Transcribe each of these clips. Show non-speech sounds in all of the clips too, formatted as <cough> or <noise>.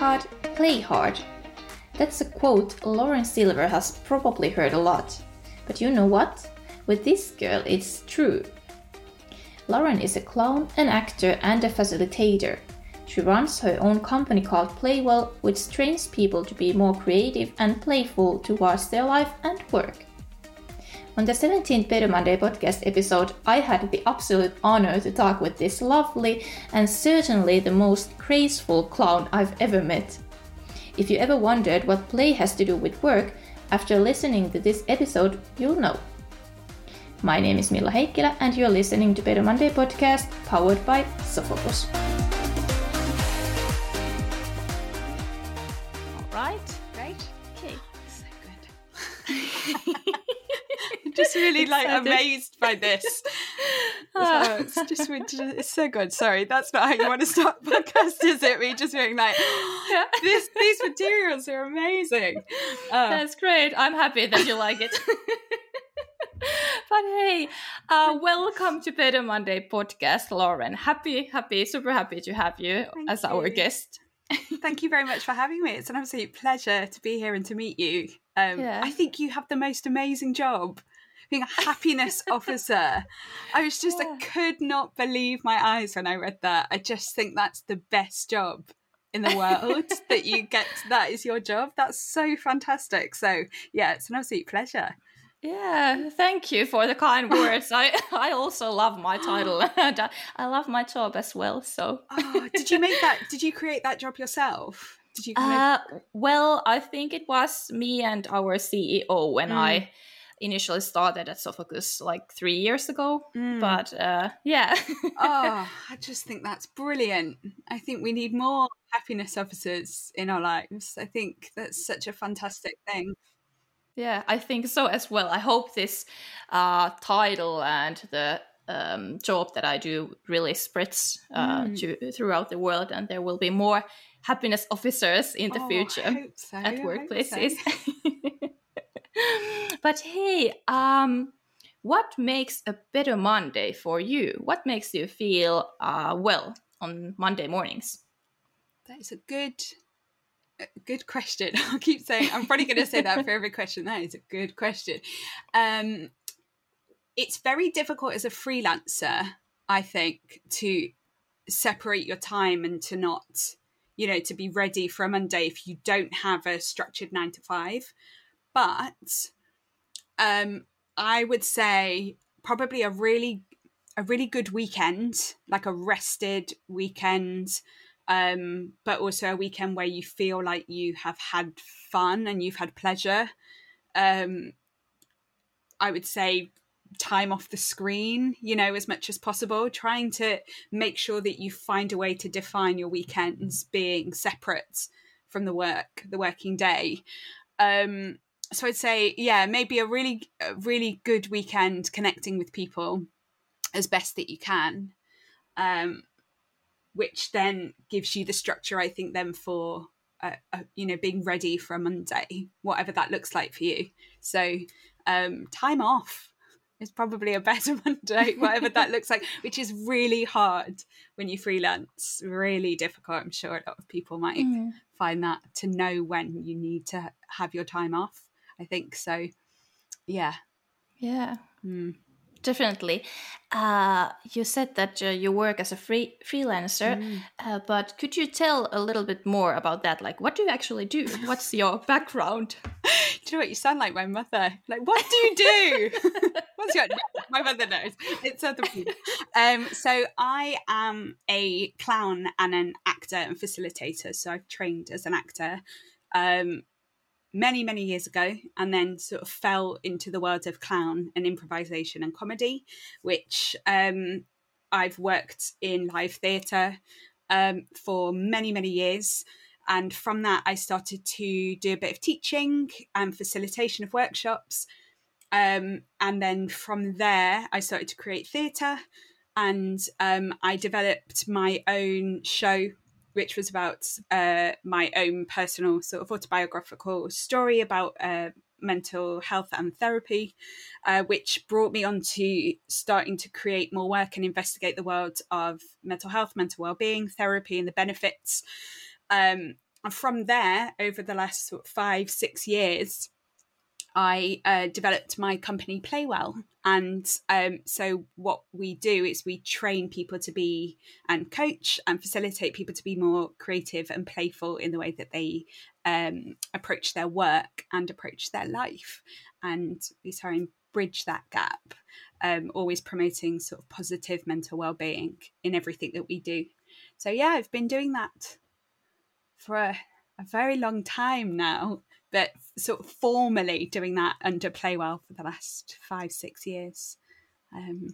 hard, play hard. That's a quote Lauren Silver has probably heard a lot. But you know what? With this girl, it's true. Lauren is a clown, an actor, and a facilitator. She runs her own company called Playwell, which trains people to be more creative and playful towards their life and work. On the 17th Better Monday podcast episode, I had the absolute honor to talk with this lovely and certainly the most graceful clown I've ever met. If you ever wondered what play has to do with work, after listening to this episode, you'll know. My name is Milla Heikkilä, and you're listening to Better Monday podcast powered by Sofokus. Just really like amazed by this. So <laughs> it's just it's so good. Sorry, that's not how you want to start podcast, is it? Me just being like, <gasps> this these materials are amazing. Uh, That's great. I'm happy that you like it. <laughs> but hey, uh, welcome to Better Monday podcast, Lauren. Happy, happy, super happy to have you Thank as our guest. thank you very much for having me. It's an absolute pleasure to be here and to meet you. Um, Yeah. I think you have the most amazing job. Being a happiness <laughs> officer. I was just, Yeah. I could not believe my eyes when I read that. I just think that's the best job in the world <laughs> that you get, that is your job. That's so fantastic. So, yeah, it's an absolute pleasure. Yeah, thank you for the kind <laughs> words. I I also love my title <gasps> and I, love my job as well. So, Oh, did you make that? Did you create that job yourself? Did you kind of. uh, well, I think it was me and our CEO when Mm. I initially started at Sofokus like three years ago. Mm. But uh, yeah, <laughs> oh, I just think that's brilliant. I think we need more happiness officers in our lives. I think that's such a fantastic thing. Yeah, I think so as well. I hope this uh, title and the um, job that I do really spreads uh, Mm. to throughout the world, and there will be more happiness officers in the Oh, future so, at workplaces. <laughs> <laughs> but hey, um, what makes a better Monday for you? What makes you feel uh, well on Monday mornings? That is a good, a good question. <laughs> I'll keep saying. I'm probably going to say that for every question. That is a good question. Um, it's very difficult as a freelancer, I think, to separate your time and to not, you know, to be ready for a Monday if you don't have a structured nine to five. But um, I would say probably a really, a really good weekend, like a rested weekend um, but also a weekend where you feel like you have had fun and you've had pleasure. Um, I would say time off the screen, you know, as much as possible, trying to make sure that you find a way to define your weekends being separate from the work, the working day. Um, so I'd say, yeah, maybe a really, a really good weekend connecting with people as best that you can. Um, which then gives you the structure i think then for uh, uh, you know being ready for a monday whatever that looks like for you. So um time off is probably a better <laughs> monday whatever that looks like which is really hard when you freelance. Really difficult. I'm sure a lot of people might find that to know when you need to have your time off i think so yeah Yeah. Mm. Definitely. Uh, you said that uh, you work as a free freelancer, Mm. uh, but could you tell a little bit more about that? Like, what do you actually do? <laughs> What's your background? do you know what you sound like my mother like what do you do <laughs> what's your <laughs> my mother knows it's other people um so i am a clown and an actor and facilitator so i've trained as an actor um many many years ago and then sort of fell into the world of clown and improvisation and comedy which um i've worked in live theatre um for many many years. And from that i started to do a bit of teaching and facilitation of workshops. Um, and then from there i started to create theatre and um, i developed my own show which was about uh, my own personal sort of autobiographical story about uh, mental health and therapy, uh, which brought me on to starting to create more work and investigate the world of mental health, mental well-being, therapy, and the benefits. Um, and from there, over the last sort of five, six years, I uh, developed my company Playwell. And um, so, what we do is we train people to be and coach and facilitate people to be more creative and playful in the way that they um, approach their work and approach their life. And we try and bridge that gap, um, always promoting sort of positive mental well being in everything that we do. So, yeah, I've been doing that for a, a very long time now but sort of formally doing that under Playwell for the last five, six years. Um,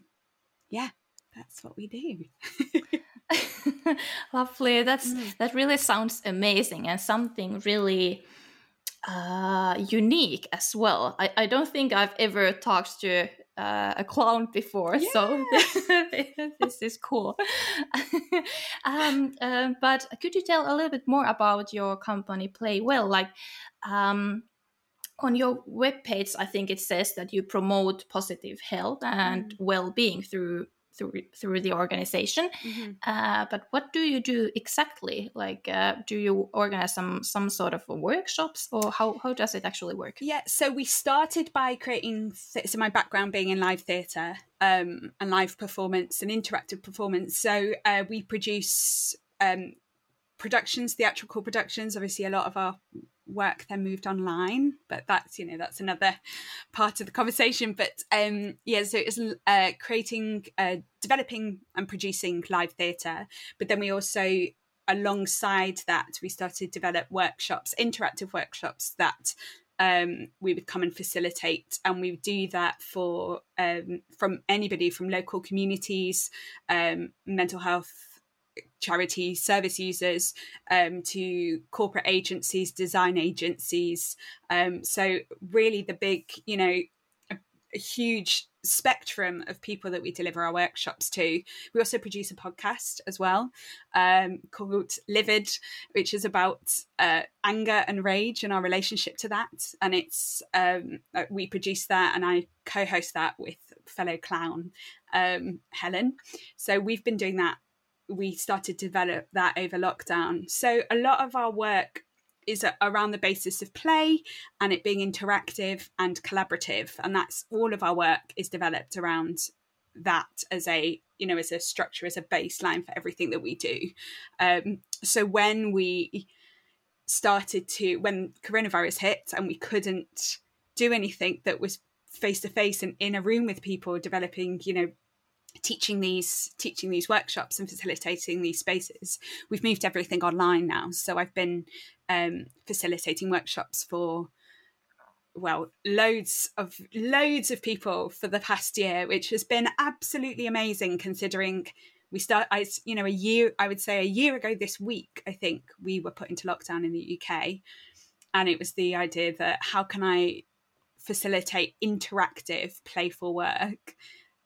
yeah, that's what we do. <laughs> Lovely. That's mm. that really sounds amazing and something really uh, unique as well. I, I don't think I've ever talked to uh, a clown before, so <laughs> this, is cool. <laughs> um, uh, but could you tell a little bit more about your company Playwell? Like um, on your webpage, I think it says that you promote positive health and mm. well-being through through through the organization. Mm-hmm. Uh, but what do you do exactly? Like, uh, do you organize some some sort of workshops, or how how does it actually work? Yeah, so we started by creating. Th- so my background being in live theatre um, and live performance and interactive performance. So uh, we produce. Um, productions theatrical productions obviously a lot of our work then moved online but that's you know that's another part of the conversation. But um yeah so it's uh, creating uh, developing and producing live theatre but then we also alongside that we started to develop workshops interactive workshops that um, we would come and facilitate, and we would do that for um, from anybody from local communities, um, mental health charity service users um, to corporate agencies, design agencies. Um, so really, the big, you know, a, a, huge spectrum of people that we deliver our workshops to. We also produce a podcast as well um, called Livid, which is about uh, anger and rage and our relationship to that. And it's um, uh, we produce that, and I co-host that with fellow clown um, Helen. So we've been doing that we started to develop that over lockdown. So a lot of our work is around the basis of play and it being interactive and collaborative and that's all of our work is developed around that as a you know as a structure as a baseline for everything that we do um, so when we started to when coronavirus hit and we couldn't do anything that was face to face and in a room with people developing you know teaching these teaching these workshops and facilitating these spaces. We've moved everything online now. So i've been um, facilitating workshops for well loads of loads of people for the past year which has been absolutely amazing considering we start i you know a year i would say a year ago this week i think we were put into lockdown in the uk and it was the idea that how can i facilitate interactive playful work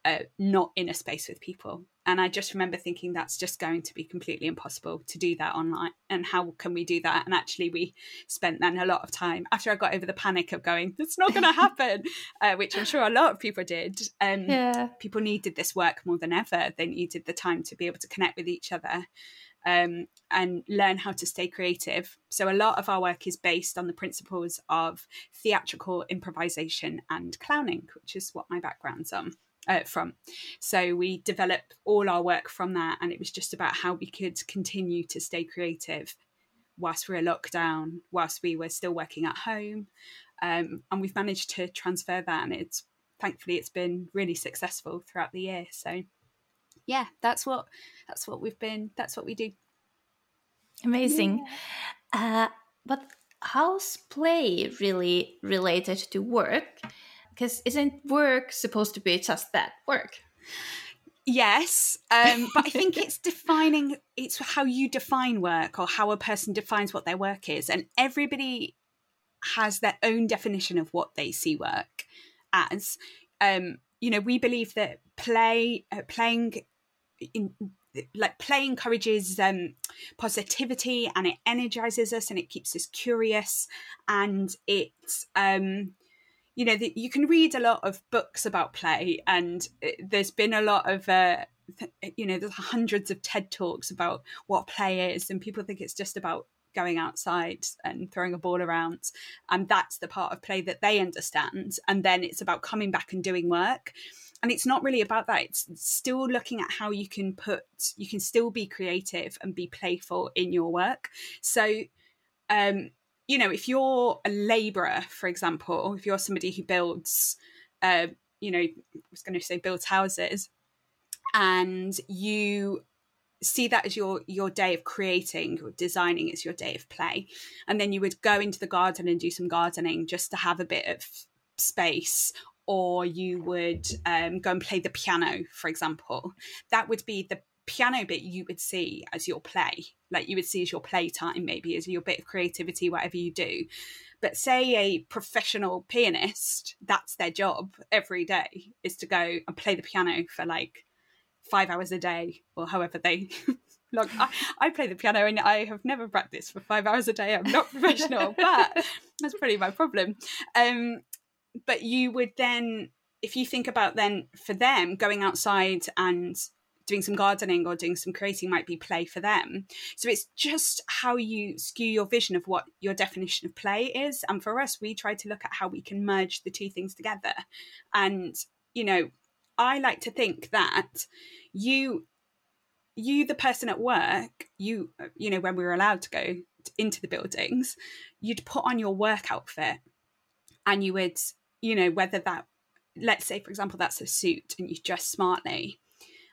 uh, not in a space with people. And I just remember thinking that's just going to be completely impossible to do that online. And how can we do that? And actually, we spent then a lot of time after I got over the panic of going, "It's not going <laughs> to happen," uh, which I'm sure a lot of people did. Um, yeah. People needed this work more than ever. They needed the time to be able to connect with each other. Um, and learn how to stay creative. So, a lot of our work is based on the principles of theatrical improvisation and clowning, which is what my background's on uh, from. So we developed all our work from that, and it was just about how we could continue to stay creative whilst we were locked down, whilst we were still working at home, um, and we've managed to transfer that, and it's thankfully it's been really successful throughout the year. So yeah, that's what that's what we've been. That's what we do. Amazing, yeah. uh, but how's play really related to work? Because isn't work supposed to be just that work? Yes, um, but I think <laughs> it's defining. It's how you define work, or how a person defines what their work is, and everybody has their own definition of what they see work as. Um, you know, we believe that play, uh, playing, in, like play encourages um, positivity, and it energizes us, and it keeps us curious, and it um, you know the, you can read a lot of books about play and there's been a lot of uh, you know there's hundreds of ted talks about what play is and people think it's just about going outside and throwing a ball around and that's the part of play that they understand and then it's about coming back and doing work. And it's not really about that it's still looking at how you can put you can still be creative and be playful in your work. So um you know if you're a laborer for example if you're somebody who builds uh you know i was going to say builds houses and you see that as your your day of creating or designing as your day of play and then you would go into the garden and do some gardening just to have a bit of space or you would um, go and play the piano for example. That would be the piano bit you would see as your play like you would see as your playtime maybe as your bit of creativity whatever you do but say a professional pianist that's their job every day is to go and play the piano for like five hours a day or however they <laughs> log. I, I play the piano and I have never practiced for five hours a day. I'm not professional, <laughs> but that's pretty my problem. Um, but you would then, if you think about then for them going outside and doing some gardening or doing some creating might be play for them. So it's just how you skew your vision of what your definition of play is. And for us, we try to look at how we can merge the two things together. And, you know, I like to think that you you the person at work you you know when we were allowed to go into the buildings you'd put on your work outfit and you would you know whether that let's say for example that's a suit and you dress smartly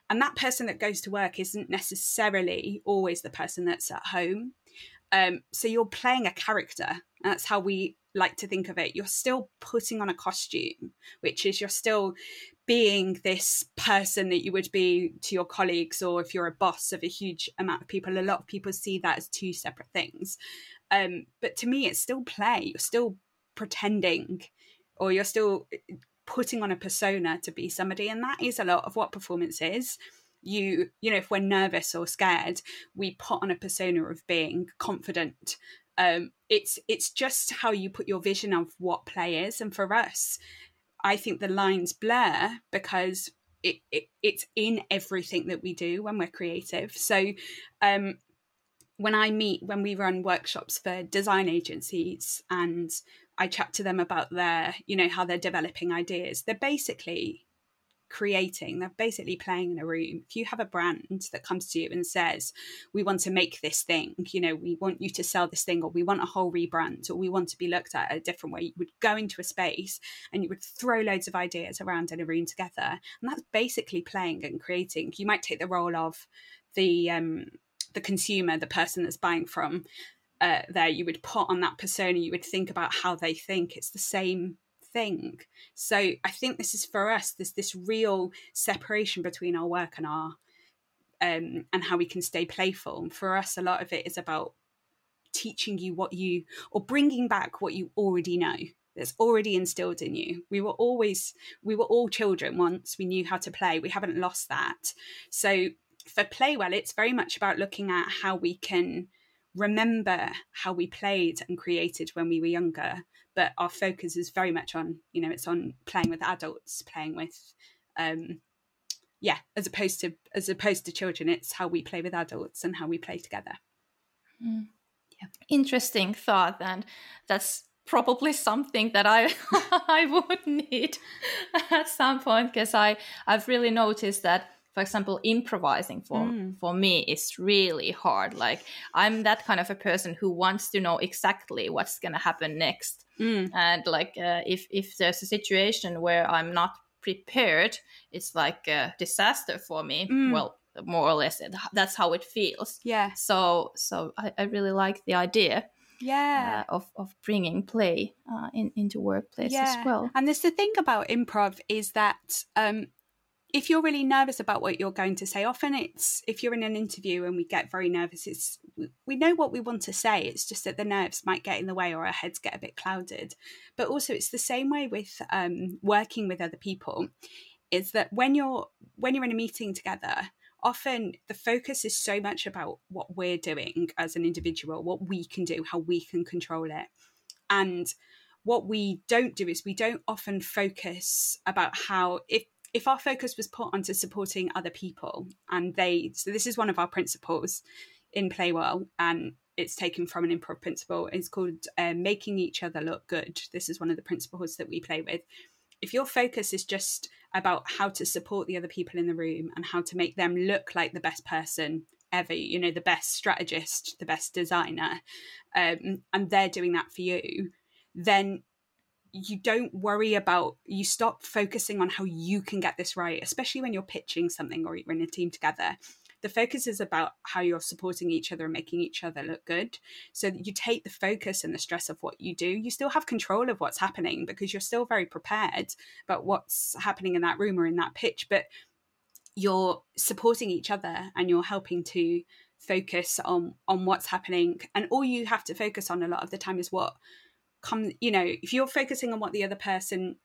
and that person that goes to work isn't necessarily always the person that's at home. Um, so you're playing a character that's how we like to think of it. You're still putting on a costume which is you're still being this person that you would be to your colleagues or if you're a boss of a huge amount of people. A lot of people see that as two separate things. Um, but to me it's still play. You're still pretending or you're still putting on a persona to be somebody and that is a lot of what performance is. You you know if we're nervous or scared we put on a persona of being confident. Um, it's it's just how you put your vision of what play is and for us i think the lines blur because it, it it's in everything that we do when we're creative. So um, when i meet when we run workshops for design agencies and i chat to them about their you know how they're developing ideas. They're basically creating they're basically playing in a room. If you have a brand that comes to you and says we want to make this thing you know we want you to sell this thing or we want a whole rebrand or we want to be looked at a different way you would go into a space and you would throw loads of ideas around in a room together. And that's basically playing and creating. You might take the role of the um the consumer the person that's buying from uh, there you would put on that persona you would think about how they think it's the same thing. So I think this is for us. There's this real separation between our work and our um, and how we can stay playful. And for us, a lot of it is about teaching you what you or bringing back what you already know that's already instilled in you. We were always we were all children once. We knew how to play. We haven't lost that. So for Playwell, it's very much about looking at how we can remember how we played and created when we were younger but our focus is very much on you know it's on playing with adults playing with um yeah as opposed to as opposed to children it's how we play with adults and how we play together mm. yeah. interesting thought and that's probably something that I <laughs> I would need <laughs> at some point because I I've really noticed that for example improvising for mm. for me is really hard like i'm that kind of a person who wants to know exactly what's going to happen next mm. and like uh, if if there's a situation where i'm not prepared it's like a disaster for me mm. well more or less that's how it feels yeah so so i, I really like the idea yeah uh, of, of bringing play uh, in, into workplace yeah. as well and there's the thing about improv is that um if you're really nervous about what you're going to say, often it's if you're in an interview and we get very nervous, it's we know what we want to say. It's just that the nerves might get in the way or our heads get a bit clouded. But also, it's the same way with um, working with other people. Is that when you're when you're in a meeting together, often the focus is so much about what we're doing as an individual, what we can do, how we can control it, and what we don't do is we don't often focus about how if if our focus was put onto supporting other people and they so this is one of our principles in playwell and it's taken from an improv principle. It's called uh, making each other look good. This is one of the principles that we play with. If your focus is just about how to support the other people in the room and how to make them look like the best person ever, you know, the best strategist, the best designer, um, and they're doing that for you, then you don't worry about you stop focusing on how you can get this right especially when you're pitching something or you're in a team together. The focus is about how you're supporting each other and making each other look good. So you take the focus and the stress of what you do you still have control of what's happening because you're still very prepared about what's happening in that room or in that pitch. But you're supporting each other and you're helping to focus on on what's happening. And all you have to focus on a lot of the time is what come you know if you're focusing on what the other person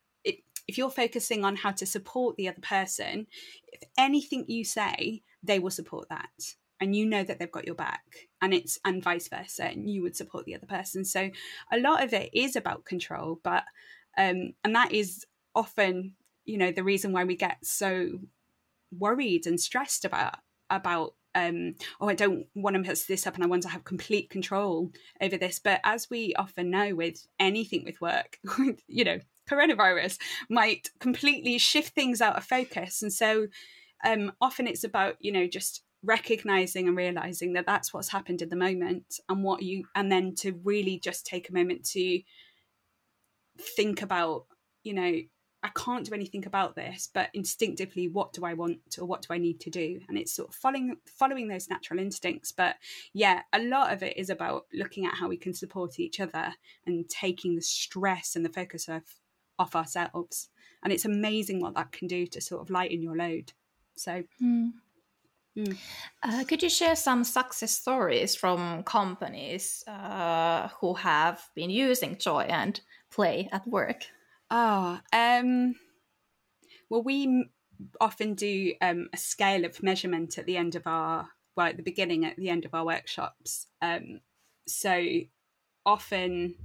if you're focusing on how to support the other person if anything you say they will support that. And you know that they've got your back. And it's and vice versa and you would support the other person. So a lot of it is about control but um and that is often you know the reason why we get so worried and stressed about about um, oh, I don't want to mess this up and I want to have complete control over this. But as we often know with anything with work, <laughs> you know, coronavirus might completely shift things out of focus. And so um, often it's about, you know, just recognizing and realizing that that's what's happened in the moment and what you, and then to really just take a moment to think about, you know, I can't do anything about this, but instinctively, what do I want or what do I need to do? And it's sort of following following those natural instincts. But yeah, a lot of it is about looking at how we can support each other and taking the stress and the focus of off ourselves. And it's amazing what that can do to sort of lighten your load. So. Mm. Mm. Uh, could you share some success stories from companies uh, who have been using joy and play at work? Ah, oh, um, well, we often do um, a scale of measurement at the end of our, well, at the beginning, at the end of our workshops. Um, so often,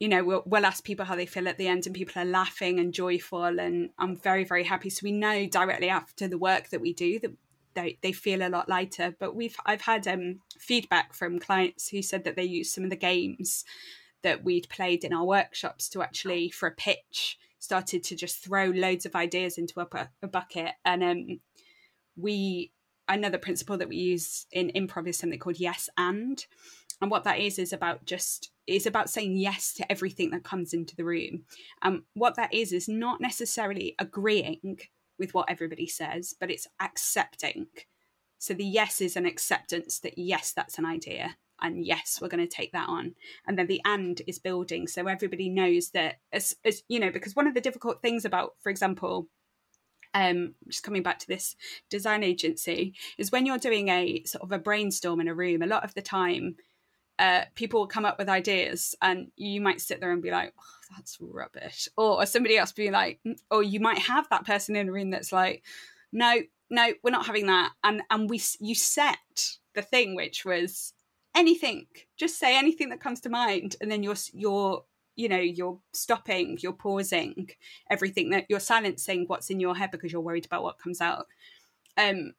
you know, we'll, we'll ask people how they feel at the end, and people are laughing and joyful, and I'm very, very happy. So we know directly after the work that we do that they, they feel a lot lighter. But we've I've had um, feedback from clients who said that they use some of the games that we'd played in our workshops to actually for a pitch started to just throw loads of ideas into a, a bucket. And um, we another principle that we use in improv is something called yes and. And what that is is about just is about saying yes to everything that comes into the room. Um what that is is not necessarily agreeing with what everybody says but it's accepting. So the yes is an acceptance that yes that's an idea and yes we're going to take that on. And then the and is building so everybody knows that as, as you know because one of the difficult things about for example um, just coming back to this design agency is when you're doing a sort of a brainstorm in a room a lot of the time uh, people will come up with ideas and you might sit there and be like oh, that's rubbish or, somebody else be like mm, or you might have that person in a room that's like no no we're not having that and and we you set the thing which was anything. Just say anything that comes to mind and then you're you're you know you're stopping you're pausing everything that you're silencing what's in your head because you're worried about what comes out. Um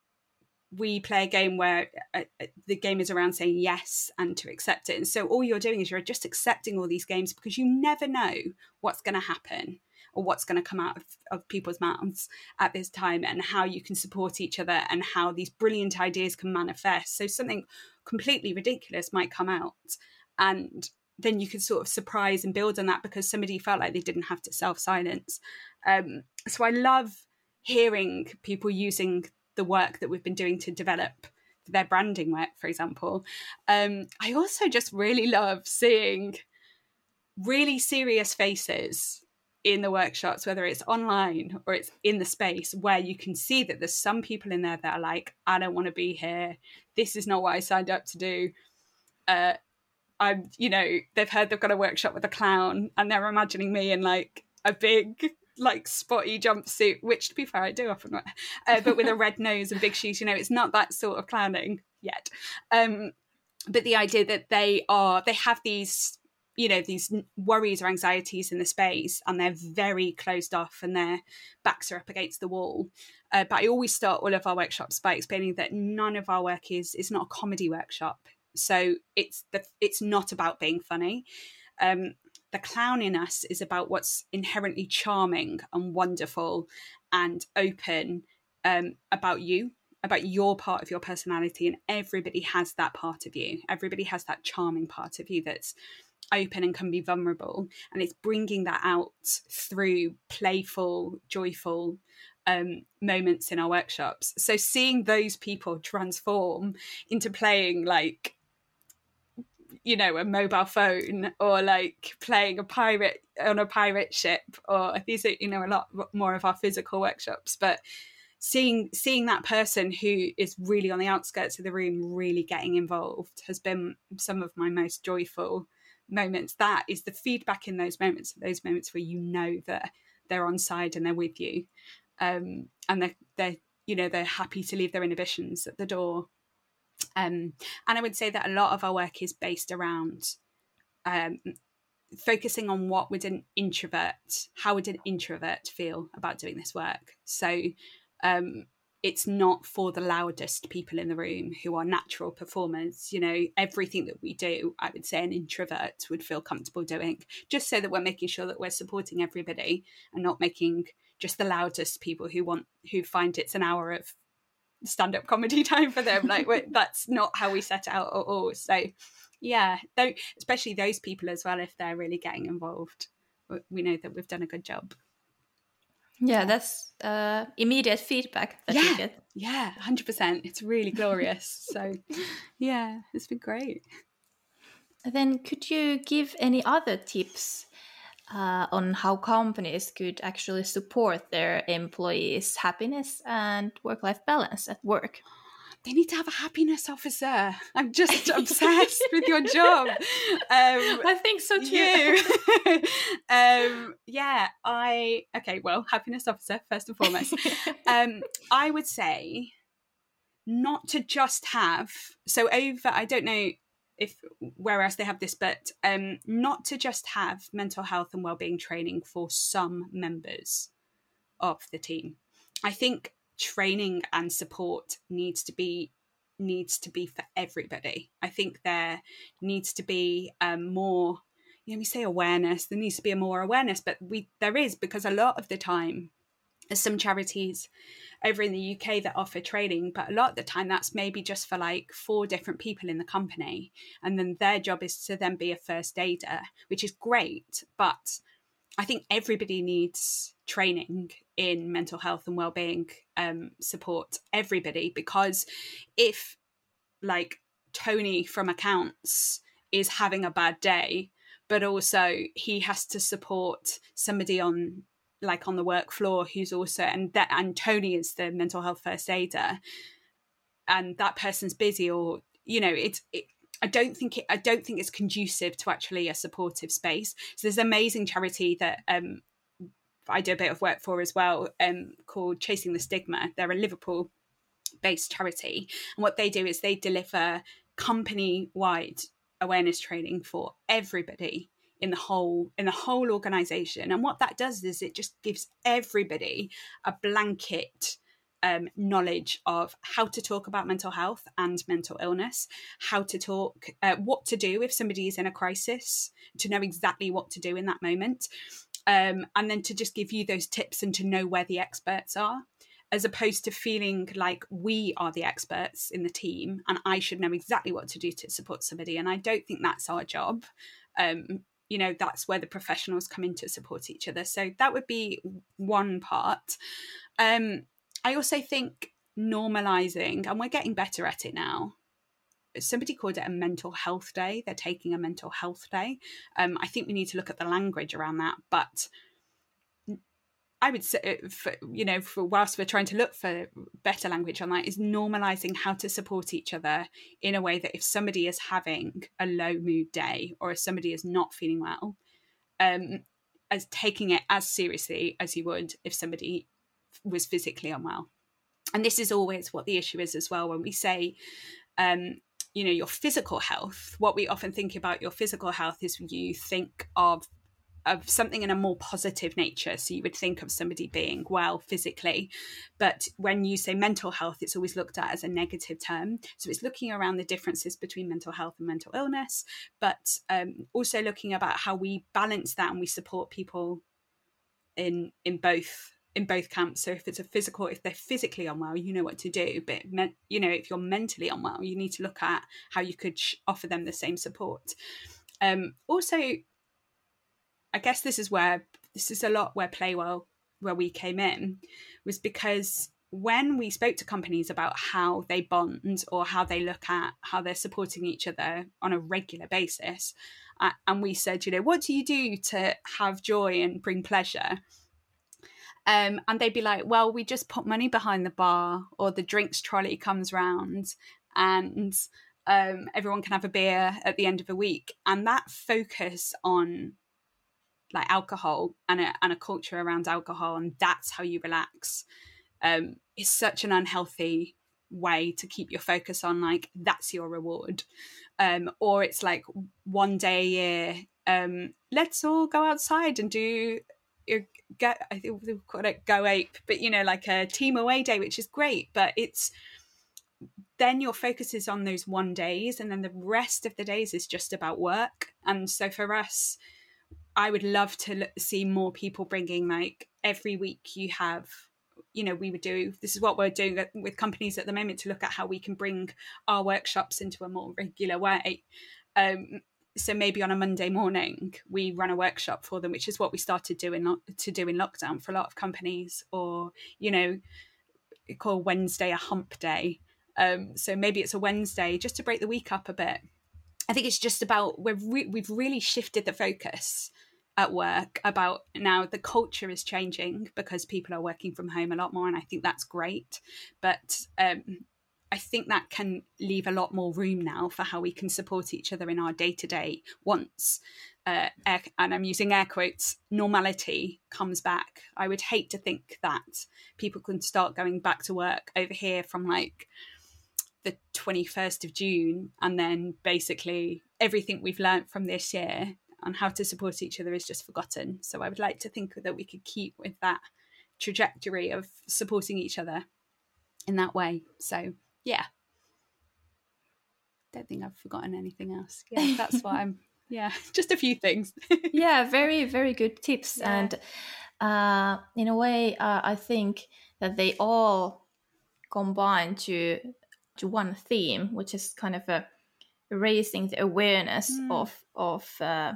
we play a game where uh, uh, the game is around saying yes and to accept it. And so all you're doing is you're just accepting all these games because you never know what's going to happen or what's going to come out of, of people's mouths at this time and how you can support each other and how these brilliant ideas can manifest. So something completely ridiculous might come out and then you could sort of surprise and build on that because somebody felt like they didn't have to self silence um, so i love hearing people using the work that we've been doing to develop their branding work for example. Um, i also just really love seeing really serious faces in the workshops, whether it's online or it's in the space, where you can see that there's some people in there that are like, I don't want to be here. This is not what I signed up to do. Uh, I'm, you know, they've heard they've got a workshop with a clown and they're imagining me in like a big, like spotty jumpsuit, which to be fair, I do often wear, uh, but with a red <laughs> nose and big shoes. You know, it's not that sort of clowning yet. Um, but the idea that they are, they have these you know these worries or anxieties in the space and they're very closed off and their backs are up against the wall. Uh, but i always start all of our workshops by explaining that none of our work is is not a comedy workshop. So it's the it's not about being funny. Um, the clown in us is about what's inherently charming and wonderful and open um, about you about your part of your personality and everybody has that part of you. Everybody has that charming part of you that's open and can be vulnerable. And it's bringing that out through playful joyful um, moments in our workshops. So seeing those people transform into playing like you know a mobile phone or like playing a pirate on a pirate ship or these are you know a lot more of our physical workshops. But seeing seeing that person who is really on the outskirts of the room really getting involved has been some of my most joyful moments that is the feedback in those moments those moments where you know that they're on side and they're with you um, and they're, they're you know they're happy to leave their inhibitions at the door. Um, and i would say that a lot of our work is based around um, focusing on what would an introvert how would an introvert feel about doing this work. So um, it's not for the loudest people in the room who are natural performers. You know, everything that we do, I would say an introvert would feel comfortable doing, just so that we're making sure that we're supporting everybody and not making just the loudest people who want who find it's an hour of stand-up comedy <laughs> time for them. Like that's not how we set out at all. So yeah, especially those people as well, if they're really getting involved, we know that we've done a good job. Yeah, that's uh, immediate feedback that yeah. you get. Yeah, 100%. It's really glorious. so, <laughs> yeah, it's been great. Then, could you give any other tips uh, on how companies could actually support their employees' happiness and work life balance at work? They need to have a happiness officer. I'm just <laughs> obsessed with your job. Um, <laughs> I think so too. <laughs> um, yeah, I okay. Well, happiness officer first and foremost. um, I would say not to just have so over. I don't know if where else they have this, but um, not to just have mental health and well-being training for some members of the team. I think training and support needs to be needs to be for everybody. I think there needs to be um, more. You know, we say awareness. There needs to be a more awareness, but we there is because a lot of the time, there's some charities over in the UK that offer training, but a lot of the time that's maybe just for like four different people in the company, and then their job is to then be a first aider, which is great, but I think everybody needs training in mental health and well-being um, support everybody because if like tony from accounts is having a bad day but also he has to support somebody on like on the work floor who's also and that and tony is the mental health first aider and that person's busy or you know it's it, I don't think it, I don't think it's conducive to actually a supportive space. So there's an amazing charity that um, I do a bit of work for as well, um, called Chasing the Stigma. They're a Liverpool based charity. And what they do is they deliver company wide awareness training for everybody in the whole in the whole organization and what that does is it just gives everybody a blanket um, knowledge of how to talk about mental health and mental illness, how to talk, uh, what to do if somebody is in a crisis, to know exactly what to do in that moment, um, and then to just give you those tips and to know where the experts are. As opposed to feeling like we are the experts in the team and I should know exactly what to do to support somebody. And I don't think that's our job. Um, you know, that's where the professionals come in to support each other. So that would be one part. Um, I also think normalizing, and we're getting better at it now. Somebody called it a mental health day. They're taking a mental health day. Um, I think we need to look at the language around that. But I would say, uh, for, you know, for whilst we're trying to look for better language on that, is normalizing how to support each other in a way that if somebody is having a low mood day or if somebody is not feeling well, um, as taking it as seriously as you would if somebody was physically unwell. And this is always what the issue is as well when we say, um, you know, your physical health. What we often think about your physical health is you think of of something in a more positive nature. So you would think of somebody being well physically, but when you say mental health, it's always looked at as a negative term. So it's looking around the differences between mental health and mental illness, but um, also looking about how we balance that and we support people in in both in both camps. So if it's a physical, if they're physically unwell, you know what to do. But you know, if you're mentally unwell, you need to look at how you could sh- offer them the same support. Um, also, I guess this is where this is a lot where Playwell where we came in was because when we spoke to companies about how they bond or how they look at how they're supporting each other on a regular basis, uh, and we said, you know, what do you do to have joy and bring pleasure? Um, and they'd be like, well, we just put money behind the bar, or the drinks trolley comes round, and um, everyone can have a beer at the end of a week. And that focus on like alcohol and a, and a culture around alcohol, and that's how you relax, um, is such an unhealthy way to keep your focus on like that's your reward um or it's like one day a year um let's all go outside and do go I think we call it go ape, but you know, like a team away day, which is great, but it's then your focus is on those one days and then the rest of the days is just about work. And so for us i would love to see more people bringing like every week you have you know we would do this is what we're doing with companies at the moment to look at how we can bring our workshops into a more regular way. Um, so maybe on a Monday morning we run a workshop for them, which is what we started doing to do in lockdown for a lot of companies, or you know, call Wednesday a hump day. Um, so maybe it's a Wednesday just to break the week up a bit. I think it's just about we've re- we've really shifted the focus at work about now the culture is changing because people are working from home a lot more and I think that's great but um, I think that can leave a lot more room now for how we can support each other in our day to day once, uh, air, and I'm using air quotes, normality comes back. I would hate to think that people can start going back to work over here from like the 21st of June, and then basically everything we've learned from this year on how to support each other is just forgotten. So I would like to think that we could keep with that trajectory of supporting each other in that way. So yeah. Don't think I've forgotten anything else. Yeah, that's <laughs> what I'm. Yeah, <laughs> just a few things. <laughs> yeah, very very good tips, yeah. and uh, in a way, uh, I think that they all combine to to one theme, which is kind of a raising the awareness mm. of of uh,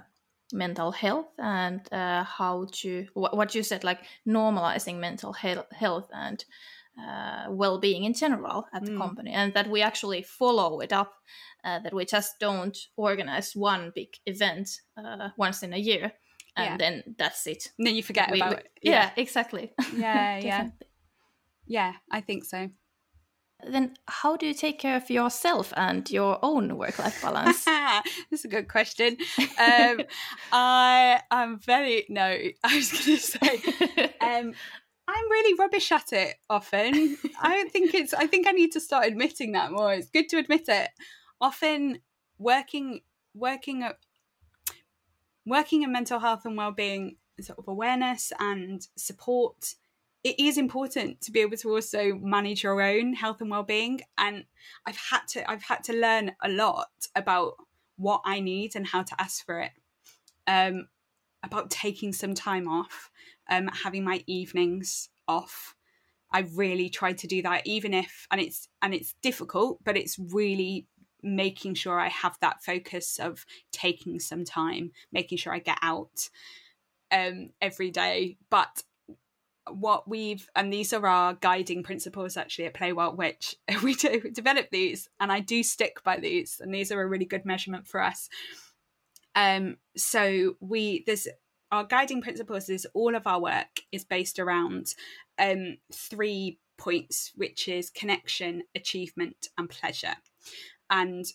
mental health and uh, how to what you said, like normalizing mental health, health and uh, well-being in general at the mm. company and that we actually follow it up uh, that we just don't organize one big event uh, once in a year and yeah. then that's it. And then you forget we, about we, it. yeah, yeah. exactly. <laughs> Yeah yeah. Yeah i think so. Then how do you take care of yourself and your own work-life balance? <laughs> That's a good question. Um, <laughs> i am very no i was going to say um, I'm really rubbish at it often. I don't think it's I think I need to start admitting that more. It's good to admit it. Often working working at working in mental health and well-being sort of awareness and support it is important to be able to also manage your own health and well-being and i've had to i've had to learn a lot about what i need and how to ask for it um, about taking some time off um, having my evenings off. I really try to do that, even if and it's and it's difficult, but it's really making sure I have that focus of taking some time, making sure I get out um, every day. But what we've and these are our guiding principles actually at Playwell, which <laughs> we do develop these, and I do stick by these, and these are a really good measurement for us. Um, so we there's our guiding principles is all of our work is based around um, three points, which is connection, achievement, and pleasure. And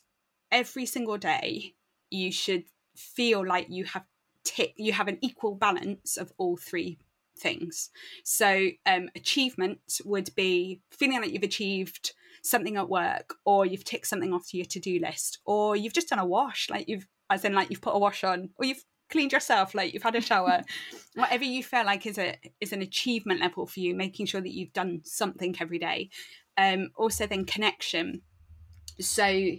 every single day, you should feel like you have tick you have an equal balance of all three things. So um, achievement would be feeling like you've achieved something at work, or you've ticked something off your to do list, or you've just done a wash, like you've as in like you've put a wash on, or you've cleaned yourself, like you've had a shower, <laughs> whatever you feel like is a is an achievement level for you, making sure that you've done something every day. Um, also, then connection. So,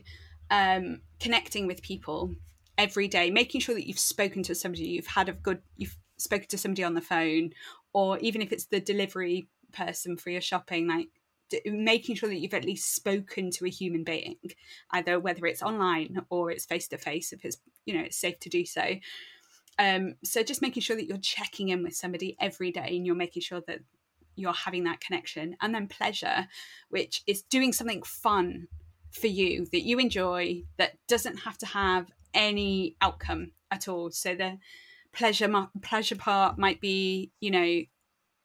um, connecting with people every day, making sure that you've spoken to somebody, you've had a good, you've spoken to somebody on the phone, or even if it's the delivery person for your shopping, like making sure that you've at least spoken to a human being either whether it's online or it's face to face if it's you know it's safe to do so. Um so just making sure that you're checking in with somebody every day and you're making sure that you're having that connection. And then pleasure which is doing something fun for you that you enjoy that doesn't have to have any outcome at all. So the pleasure pleasure part might be you know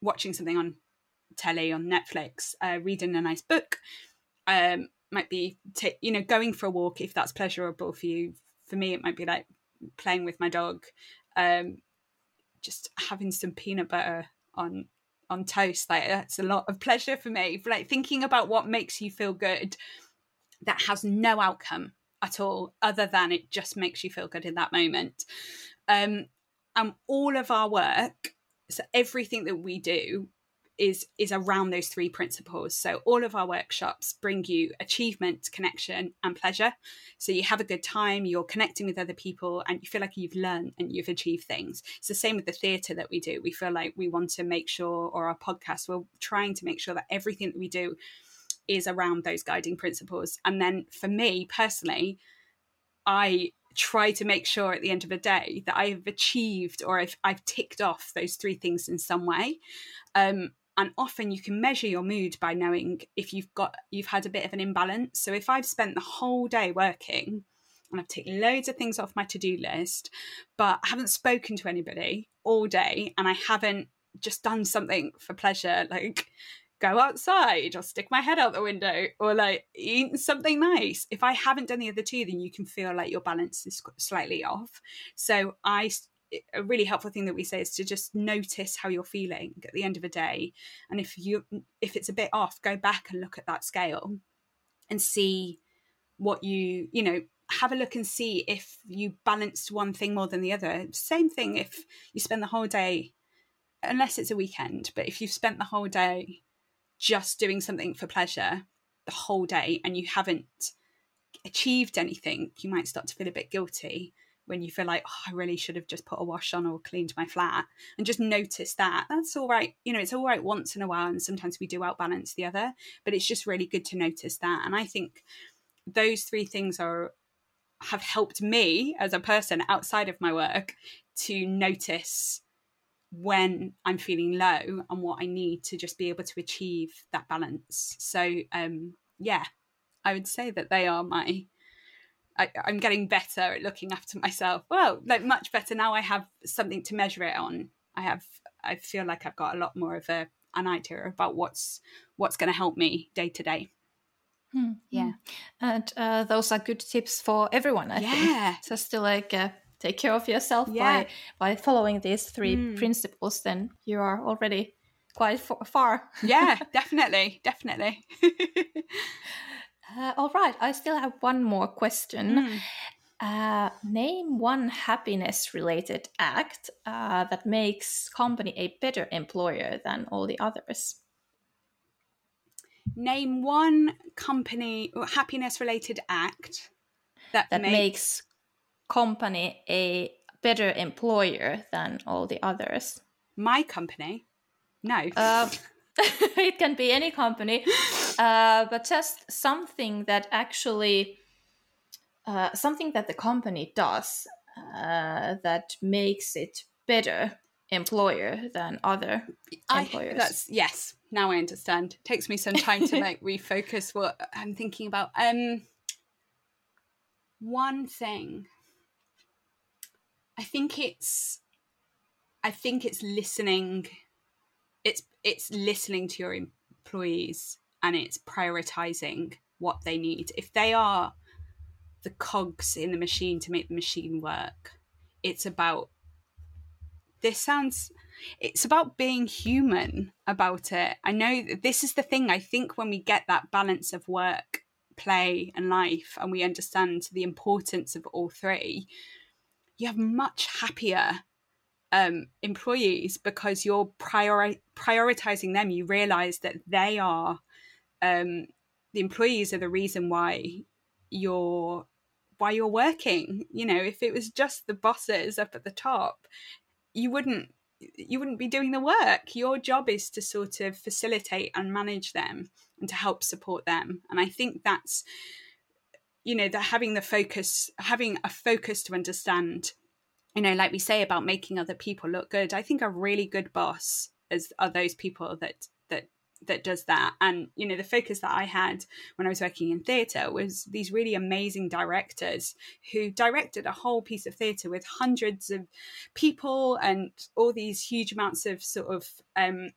watching something on telly on Netflix, uh, reading a nice book, um, might be t- you know going for a walk if that's pleasurable for you. For me, it might be like playing with my dog, um, just having some peanut butter on on toast. Like that's a lot of pleasure for me. Like thinking about what makes you feel good, that has no outcome at all, other than it just makes you feel good in that moment. Um, and all of our work, so everything that we do is is around those three principles. So all of our workshops bring you achievement connection and pleasure. So you have a good time you're connecting with other people and you feel like you've learned and you've achieved things. It's the same with the theatre that we do. We feel like we want to make sure or our podcast we're trying to make sure that everything that we do is around those guiding principles. And then for me personally i try to make sure at the end of the day that I have achieved or I've, I've ticked off those three things in some way. Um, and often you can measure your mood by knowing if you've got you've had a bit of an imbalance. So if i've spent the whole day working and i've taken loads of things off my to-do list but i haven't spoken to anybody all day and i haven't just done something for pleasure like go outside or stick my head out the window or like eat something nice if i haven't done the other two then you can feel like your balance is slightly off. So i a really helpful thing that we say is to just notice how you're feeling at the end of a day. And if you if it's a bit off go back and look at that scale and see what you you know have a look and see if you balanced one thing more than the other. Same thing if you spend the whole day unless it's a weekend but if you've spent the whole day just doing something for pleasure the whole day and you haven't achieved anything you might start to feel a bit guilty when you feel like oh, I really should have just put a wash on or cleaned my flat and just notice that that's all right you know it's all right once in a while and sometimes we do outbalance the other but it's just really good to notice that and I think those three things are have helped me as a person outside of my work to notice when I'm feeling low and what I need to just be able to achieve that balance. So um yeah I would say that they are my I, am getting better at looking after myself. Well, like much better now. I have something to measure it on. I have. I feel like I've got a lot more of a an idea about what's what's going to help me day to day. Hmm. Yeah, and uh, those are good tips for everyone. I yeah, think. <laughs> just to like uh, take care of yourself yeah. by by following these three mm. principles. Then you are already quite far. yeah, <laughs> definitely, definitely. <laughs> Uh, all right, I still have one more question. Mm. Uh, name one happiness related act uh, that makes company a better employer than all the others. Name one company happiness related act that, that makes... makes company a better employer than all the others. My company? No. Uh, <laughs> <laughs> it can be any company, <laughs> uh, but just something that actually, uh, something that the company does uh, that makes it better employer than other employers. I, that's yes. Now I understand. It takes me some time to <laughs> like refocus what I'm thinking about. Um, one thing. I think it's. I think it's listening it's it's listening to your employees and it's prioritizing what they need. If they are the cogs in the machine to make the machine work, it's about this sounds it's about being human about it. I know this is the thing. I think when we get that balance of work, play, and life, and we understand the importance of all three, you have much happier um, employees because you're priori- prioritizing them. You realize that they are um, the employees are the reason why you're why you're working. You know, if it was just the bosses up at the top, you wouldn't you wouldn't be doing the work. Your job is to sort of facilitate and manage them and to help support them. And I think that's you know that having the focus having a focus to understand you know like we say about making other people look good i think a really good boss is are those people that that does that and you know the focus that i had when i was working in theatre was these really amazing directors who directed a whole piece of theatre with hundreds of people and all these huge amounts of sort of um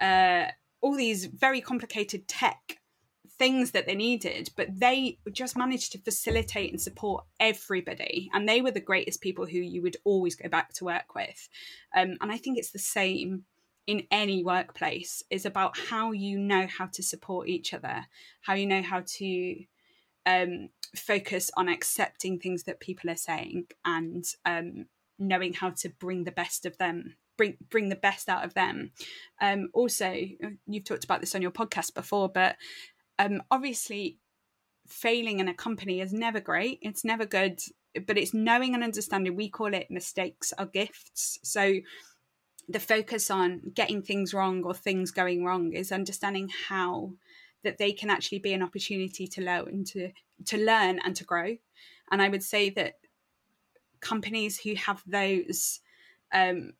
uh all these very complicated tech things that they needed, but they just managed to facilitate and support everybody. And they were the greatest people who you would always go back to work with. Um, and I think it's the same in any workplace is about how you know how to support each other, how you know how to um, focus on accepting things that people are saying and um, knowing how to bring the best of them bring bring the best out of them. Um, also you've talked about this on your podcast before but um, obviously failing in a company is never great it's never good but it's knowing and understanding we call it mistakes are gifts. So the focus on getting things wrong or things going wrong is understanding how that they can actually be an opportunity to learn to to learn and to grow and i would say that companies who have those um,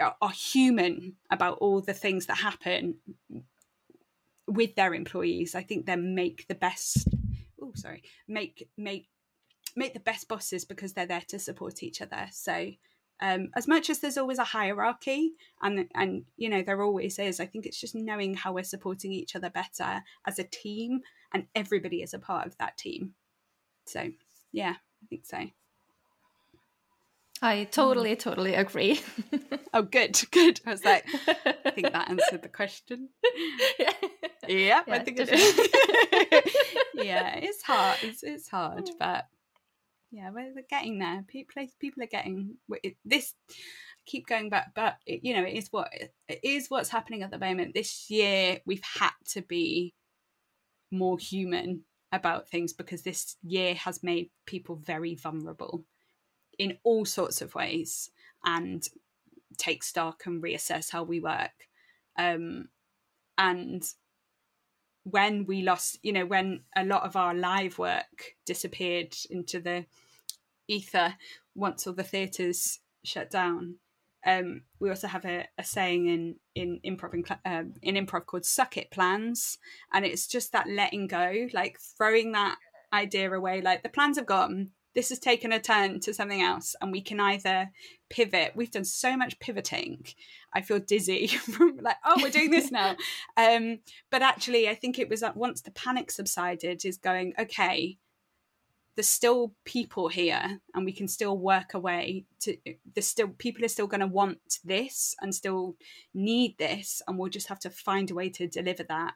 are, are human about all the things that happen with their employees. I think they make the best. Oh, sorry, make make make the best bosses because they're there to support each other. So, um, as much as there's always a hierarchy, and and you know there always is, I think it's just knowing how we're supporting each other better as a team, and everybody is a part of that team. So, yeah, I think so. I totally, totally agree. <laughs> oh, good, <laughs> good. I was like, I think that answered the question. <laughs> yeah, yeah I think it is. yeah, it's hard. It's, it's hard, but yeah, we're getting there. People, people are getting this. Keep going back, but it, you know, it is what it is. What's happening at the moment this year? We've had to be more human about things because this year has made people very vulnerable in all sorts of ways and take stock and reassess how we work. Um, and when we lost, you know, when a lot of our live work disappeared into the ether once all the theatres shut down, um, we also have a, a, saying in in improv in, um, in improv called "suck it plans," and it's just that letting go, like throwing that idea away. Like the plans have gone, this has taken a turn to something else and we can either pivot. We've done so much pivoting. I feel dizzy <laughs> from like oh we're doing this now. <laughs> Um, but actually i think it was that once the panic subsided is going okay there's still people here and we can still work away to there's still people are still going to want this and still need this and we'll just have to find a way to deliver that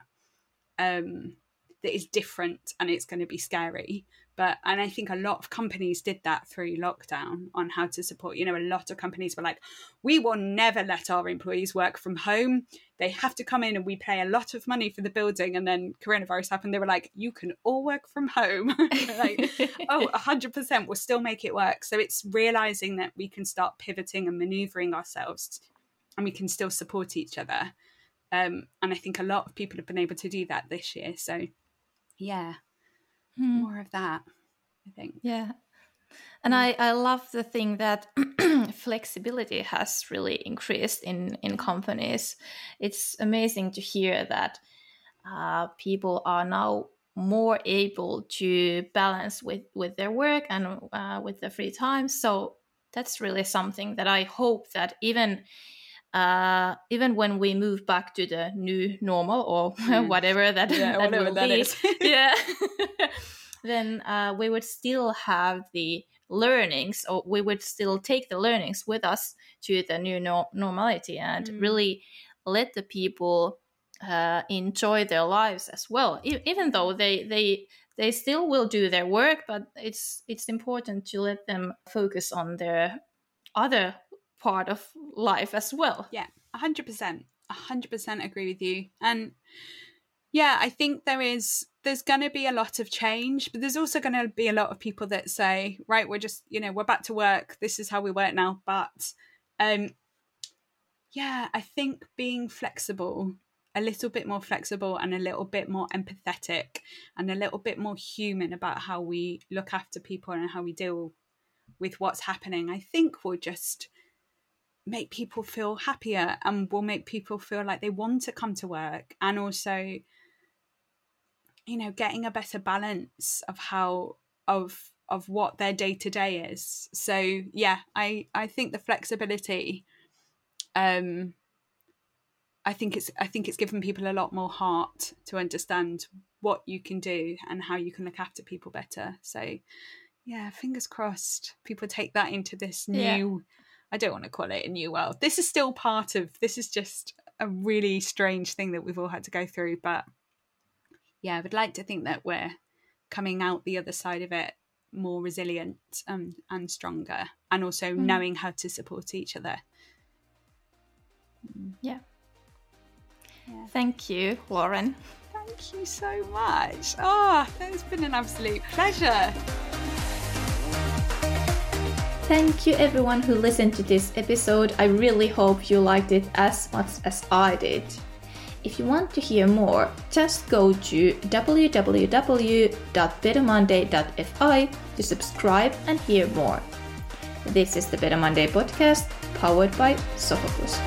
um that is different and it's going to be scary but and i think a lot of companies did that through lockdown on how to support you know a lot of companies were like we will never let our employees work from home. They have to come in and we pay a lot of money for the building. And then coronavirus happened. They were like you can all work from home. <laughs> Like <laughs> oh 100% we'll still make it work. So it's realizing that we can start pivoting and maneuvering ourselves and we can still support each other. Um, and i think a lot of people have been able to do that this year. So yeah hmm. more of that i think yeah and I, I love the thing that <clears throat> flexibility has really increased in, in companies. It's amazing to hear that uh, people are now more able to balance with, with their work and uh, with their free time. So that's really something that I hope that even uh, even when we move back to the new normal or <laughs> mm. whatever that, yeah, that whatever will that be, <laughs> yeah, <laughs> then uh, we would still have the learnings, or we would still take the learnings with us to the new no- normality and mm. really let the people uh, enjoy their lives as well, e- even though they they they still will do their work but it's it's important to let them focus on their other part of life as well. Yeah 100% 100% agree with you. And yeah i think there is there's going to be a lot of change but there's also going to be a lot of people that say right we're just you know we're back to work this is how we work now. But um yeah i think being flexible a little bit more flexible and a little bit more empathetic and a little bit more human about how we look after people and how we deal with what's happening i think will just make people feel happier and will make people feel like they want to come to work. And also you know getting a better balance of how of of what their day to day is. So yeah i i think the flexibility um i think it's i think it's given people a lot more heart to understand what you can do and how you can look after people better. So yeah fingers crossed people take that into this new yeah. I don't want to call it a new world this is still part of this is just a really strange thing that we've all had to go through but yeah, I would like to think that we're coming out the other side of it more resilient um, and stronger, and also mm. knowing how to support each other. Mm. Yeah. yeah. Thank you, Lauren. Thank you so much. Oh, it's been an absolute pleasure. Thank you, everyone who listened to this episode. I really hope you liked it as much as I did. If you want to hear more, just go to www.bettermonday.fi to subscribe and hear more. This is the Better Monday podcast powered by Sofokus.